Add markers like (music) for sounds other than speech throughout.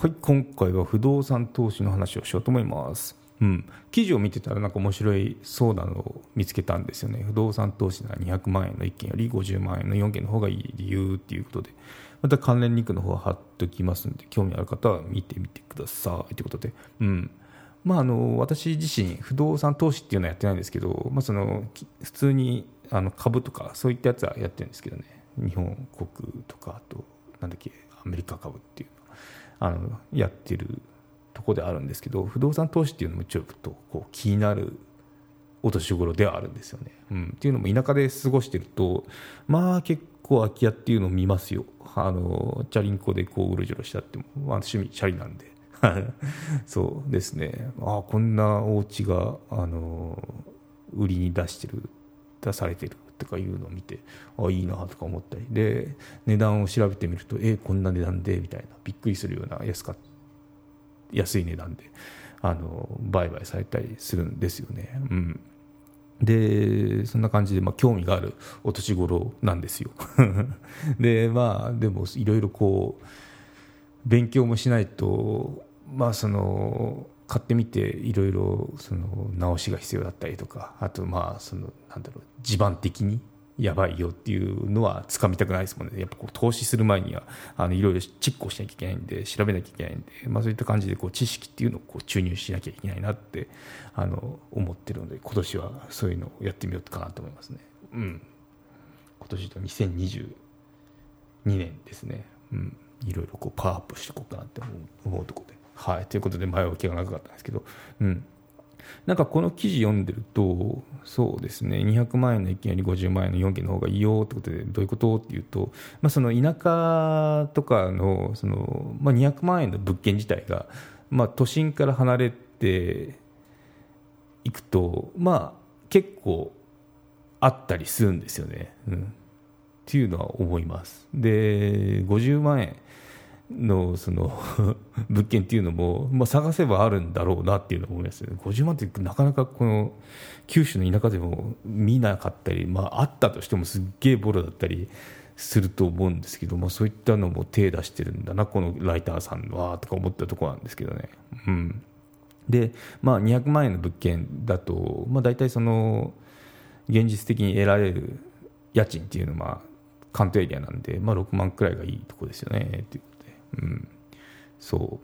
はい今回は不動産投資の話をしようと思います。うん、記事を見てたらなんか面白いそうなのを見つけたんですよね。不動産投資なら200万円の1件より50万円の4件の方がいい理由っていうことで。また関連リンクの方は貼っておきますので興味ある方は見てみてくださいということで、うん。まあ、あの私自身不動産投資っていうのはやってないんですけど、まあ、その普通にあの株とかそういったやつはやってるんですけどね。日本国とかあとなんだっけアメリカ株っていう。あのやってるとこであるんですけど不動産投資っていうのもちょっとこう気になるお年頃ではあるんですよね。うん、っていうのも田舎で過ごしてるとまあ結構空き家っていうのを見ますよ。あのチャリンコでこううろじろしてあっても、まあ、趣味チャリなんで (laughs) そうですねあこんなお家があの売りに出してる出されてるとかいうのを見てあいいなとか思ったり。で値段を調べてみるとえこんな値段でみたいな。びっくりするような安か安い値段であの売買されたりするんですよね。うん。でそんな感じで、まあ、興味があるお年頃なんですよ。(laughs) でまあでもいろいろこう勉強もしないとまあその買ってみていろいろその直しが必要だったりとかあとまあそのなんだろう地盤的にやばいよっていうのはつかみたくないですもんねやっぱこう投資する前にはいろいろチェックをしなきゃいけないんで調べなきゃいけないんで、まあ、そういった感じでこう知識っていうのをこう注入しなきゃいけないなってあの思ってるので今年はそういうのをやってみようかなと思いますね。うん、今年と2022年ですね、うん、いろいろこうパワーアップしていこうかなって思うところで。はい、ということで前置きが長かったんですけど、うん、なんかこの記事読んでると、そうですね、200万円の1件より50万円の4件の方がいいよってことで、どういうことっていうと、まあ、その田舎とかのその、まあ、200万円の物件自体が、まあ、都心から離れていくと、まあ、結構あったりするんですよね。うん、っていうのは思います。で、50万円。のその (laughs) 物件っていうのも、まあ、探せばあるんだろうなっていうのを思います50万ってなかなかこの九州の田舎でも見なかったり、まあ、あったとしてもすっげえボロだったりすると思うんですけど、まあ、そういったのも手出してるんだなこのライターさんはとか思ったところなんですけどね。うん。でまあ、200万円の物件だと、まあ、大体その現実的に得られる家賃っていうのは、関東エリアなんで、まあ、6万くらいがいいところですよねっていう。うん、そ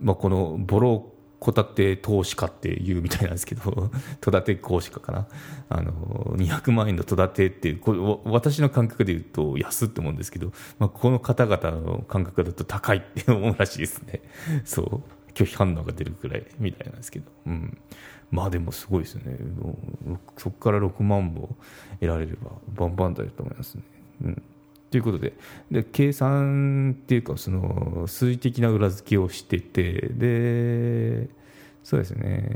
う、まあ、このボロ戸建て投資家っていうみたいなんですけど (laughs) 戸建て投資家かな。あの200万円の戸建てってこれ私の感覚で言うと安って思うんですけど、まあ、この方々の感覚だと高いって (laughs) 思うらしいですね。そう。拒否反応が出るくらいみたいなんですけど、うん、まあでもすごいですよね。そこから6万も得られればバンバンだと思いますね。うん。ということで。で計算っていうかその数字的な裏付けをしてて。でそうですね。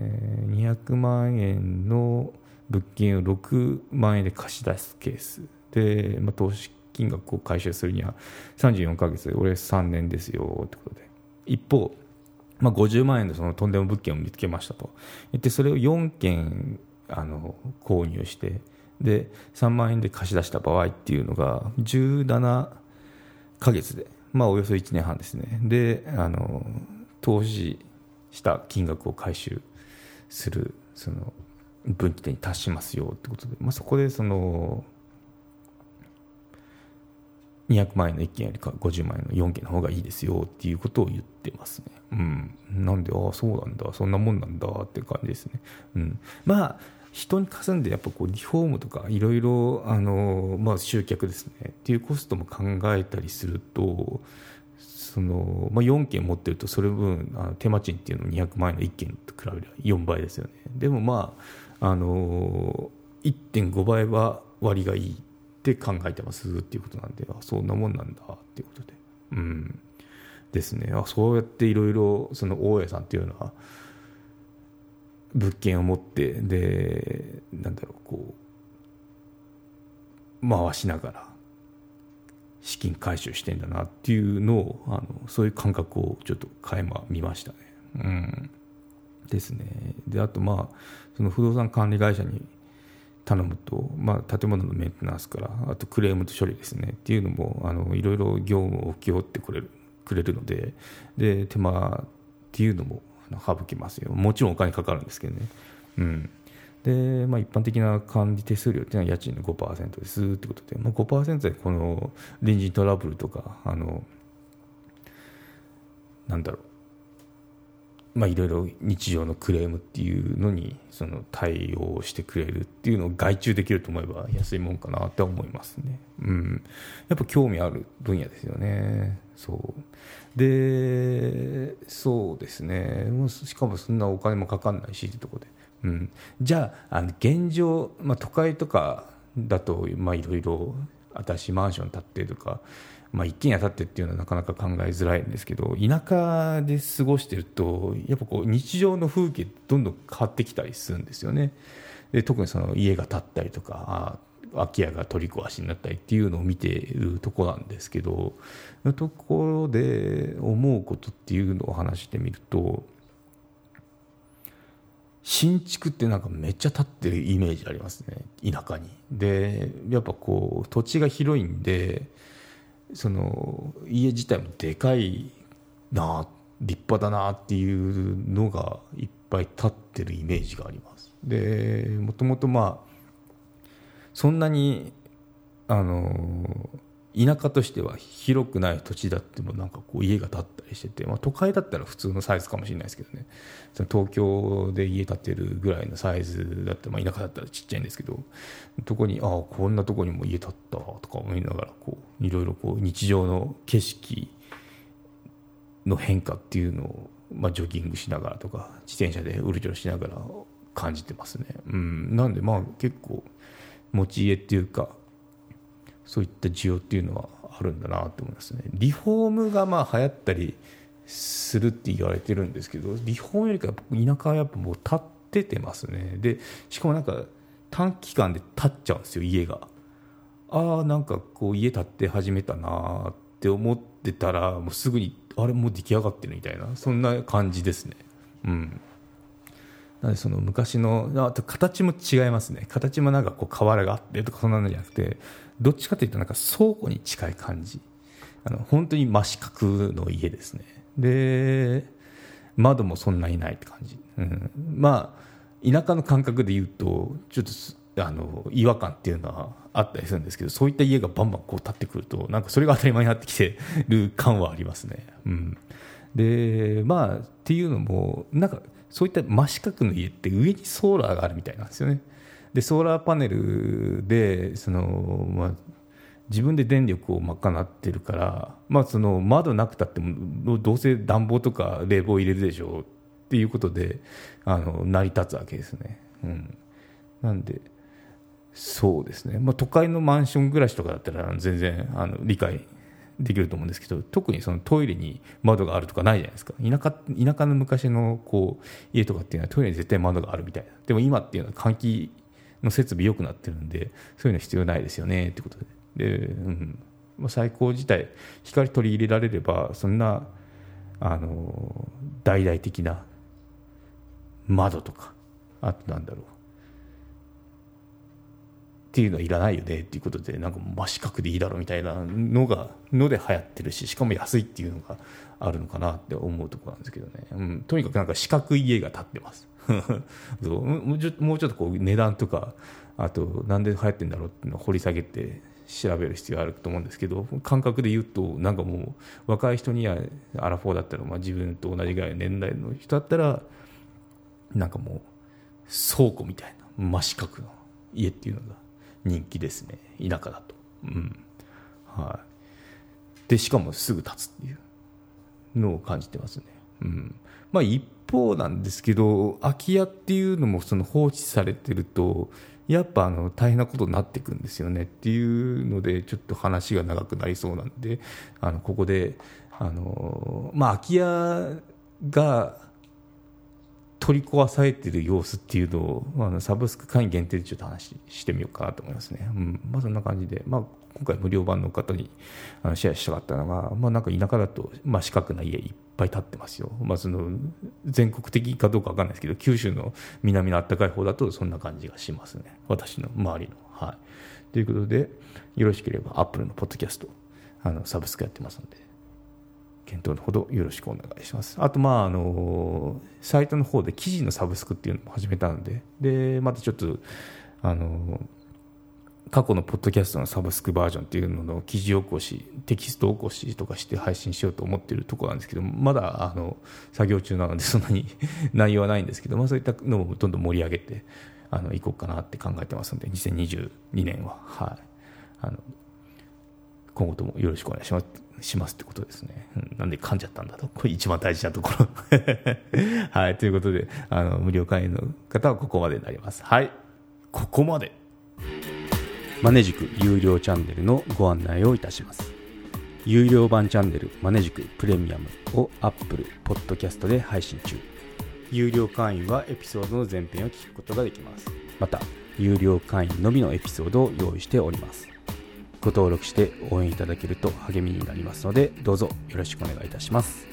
200万円の物件を6万円で貸し出すケース。で、まあ、投資金額を回収するには34か月俺3年ですよってことで。一方、まあ、50万円のそのとんでも物件を見つけましたと。言ってそれを4件あの購入して。で3万円で貸し出した場合っていうのが17ヶ月で、まあ、およそ1年半ですねであの投資した金額を回収するその分岐点に達しますよってことで、まあ、そこでその200万円の1件よりか50万円の4件の方がいいですよっていうことを言ってますね。うん。なんで、ああ、そうなんだ、そんなもんなんだって感じですね。うん。まあ、人にかすんでやっぱこうリフォームとかいろいろあの、まあ、集客ですね。っていうコストも考えたりするとその、まあ、4件持ってるとそれ分あの手間賃っていうの200万円の1件と比べれば4倍ですよね。でもまああの1.5倍は割がいいって考えてますっていうことなんであそんなもんなんだっていうことで。うん。ですね。あそうやっていろいろその大家さんっていうのは物件を持ってでなんだろうこう回しながら資金回収してんだなっていうのをあのそういう感覚をちょっと垣間見ましたね。うん、ですね。であとまあその不動産管理会社に頼むと、まあ、建物のメンテナンスからあとクレームと処理ですねっていうのもあのいろいろ業務を請け負ってくれるくれるのでで手間っていうのも省きますよもちろんお金かかるんですけどね、うんでまあ、一般的な管理手数料っていうのは家賃の5%ですってことで、まあ、5%でこの隣人トラブルとかあのなんだろうまあ、いろいろ日常のクレームっていうのにその対応してくれるっていうのを外注できると思えば安いもんかなって思いますね。うん。やっぱ興味ある分野ですよね。そう。で、そうですね。しかもそんなお金もかかんないしってとこで。うん。じゃあ、あの現状、まあ、都会とかだと、いろいろ新しいマンション建ってとか、まあ、一軒家建ってっていうのはなかなか考えづらいんですけど田舎で過ごしてるとやっぱこう日常の風景どんどん変わってきたりするんですよねで特にその家が建ったりとか空き家が取り壊しになったりっていうのを見ているとこなんですけどのところで思うことっていうのを話してみると新築ってなんかめっちゃ建ってるイメージありますね田舎に。でやっぱこう土地が広いんでその家自体もでかいな立派だなっていうのがいっぱい立ってるイメージがあります。でもともとまあそんなにあの田舎としては広くない土地だってもなんかこう家が建ったりしてて、まあ、都会だったら普通のサイズかもしれないですけどねその東京で家建てるぐらいのサイズだったら、まあ、田舎だったらちっちゃいんですけどとこにああこんなとこにも家建ったとか思いながらこういろいろこう日常の景色の変化っていうのを、まあ、ジョギングしながらとか自転車でうるちょろしながら感じてますね。うん、なんでまあ結構持ち家っていうかそういった需要っていうのはあるんだなと思いますね。リフォームがまあ流行ったりするって言われてるんですけどリフォームよりか田舎はやっぱもう建っててますね。でしかもなんか短期間で建っちゃうんですよ家が。ああなんかこう家建って始めたなって思ってたらもうすぐにあれもう出来上がってるみたいなそんな感じですね。うん。なのでその昔のあと形も違いますね。形もなんかこう瓦があってとかそんなのじゃなくてどっちかというとなんか倉庫に近い感じ。あの本当に真四角の家ですね。で窓もそんなにないって感じ、うん、まあ田舎の感覚で言うとちょっとあの違和感っていうのはあったりするんですけどそういった家がバンバンこう建ってくるとなんかそれが当たり前になってきてる感はありますね、うん、でまあっていうのもなんかそういった真四角の家って上にソーラーがあるみたいなんですよね。でソーラーパネルでその、まあ、自分で電力を賄ってるから、まあ、その窓なくたってもどうせ暖房とか冷房入れるでしょうっていうことであの成り立つわけですね。うん、なんでそうですね、まあ、都会のマンション暮らしとかだったら全然あの理解できると思うんですけど特にそのトイレに窓があるとかないじゃないですか。田舎田舎の昔のこう家とかっていうのはトイレに絶対窓があるみたいな。でも今っていうのは換気の設備良くなってるんでそういうの必要ないですよねってことで。で、うん。まあ、最高自体光取り入れられればそんなあの大々的な窓とかあとなんだろう。っていうのはいらないよねっていうことでなんか真四角でいいだろうみたいなのがので流行ってるししかも安いっていうのがあるのかなって思うところなんですけどね、うん、とにかくなんか四角い家が建ってます。そうもうちょもうちょっとこう値段とかあとなんで流行ってんだろうっていうのを掘り下げて調べる必要があると思うんですけど感覚で言うとなんかもう若い人にはアラフォーだったら、まあ、自分と同じぐらいの年代の人だったらなんかもう倉庫みたいな真四角の家っていうのが人気ですね。田舎だと。うん。はい、でしかもすぐ立つっていうのを感じてますね。うん。まあ、一方なんですけど空き家っていうのもその放置されてるとやっぱあの大変なことになっていくんですよね。っていうのでちょっと話が長くなりそうなんであのここであの、まあ、空き家が取り壊されてる様子っていうのをあのサブスク会員限定でちょっと話してみようかなと思いますね。うん、まあそんな感じで、まあ、今回無料版の方にあのシェアしたかったのが、まあ、なんか田舎だと、まあ、四角な家いっぱい建ってますよ。まあ、その全国的かどうか分かんないですけど九州の南の暖かい方だとそんな感じがしますね。私の周りの。はい、ということでよろしければアップルのポッドキャストあのサブスクやってますので検討のほどよろしくお願いします。あと、まあ、あの、サイトの方で記事のサブスクっていうのも始めたので、で、またちょっと、あの、過去のポッドキャストのサブスクバージョンっていうのの記事起こし、テキスト起こしとかして配信しようと思っているところなんですけど、まだあの作業中なのでそんなに内容はないんですけど、まあ、そういったのをどんどん盛り上げてあのいこうかなって考えてますので、2022年は、はい、あの今後ともよろしくお願いします。しますってことですね。なんで噛んじゃったんだと。これ一番大事なところ。(laughs) はい、ということで、あの無料会員の方はここまでになります。はい、ここまで。マネジク有料チャンネルのご案内をいたします。有料版チャンネルマネジクプレミアムを Apple Podcast で配信中。有料会員はエピソードの前編を聞くことができます。また、有料会員のみのエピソードを用意しております。ご登録して応援いただけると励みになりますので、どうぞよろしくお願いいたします。